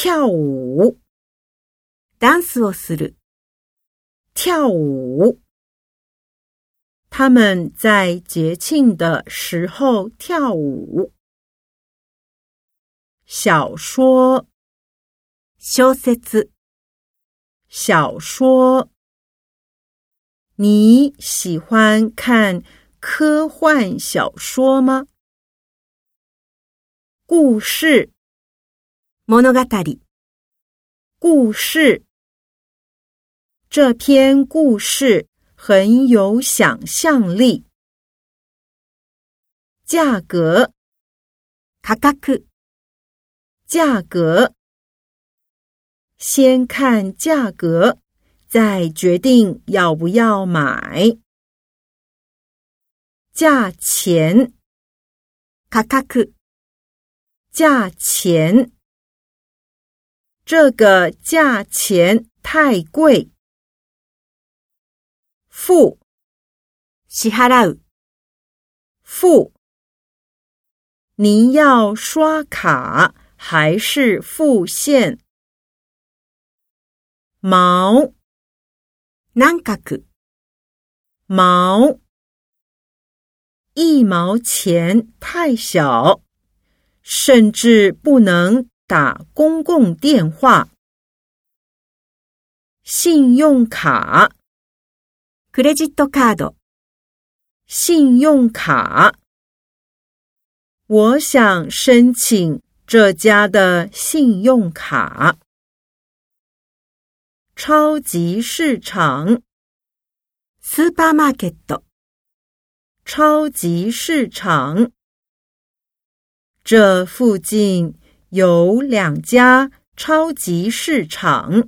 跳舞。ダンスをする。跳舞。他们在节庆的时候跳舞。小说。小説。小说。你喜欢看科幻小说吗？故事。 物語故事。这篇故事很有想象力。价格，カ格，ク。价格，先看价格，再决定要不要买。价钱，カカク。价钱。这个价钱太贵，付西哈付您要刷卡还是付现？毛南卡克毛一毛钱太小，甚至不能。打公共电话。信用卡，クレジットカード，信用卡。我想申请这家的信用卡。超级市场，スーパーマーケット。超级市场，这附近 有两家超级市场。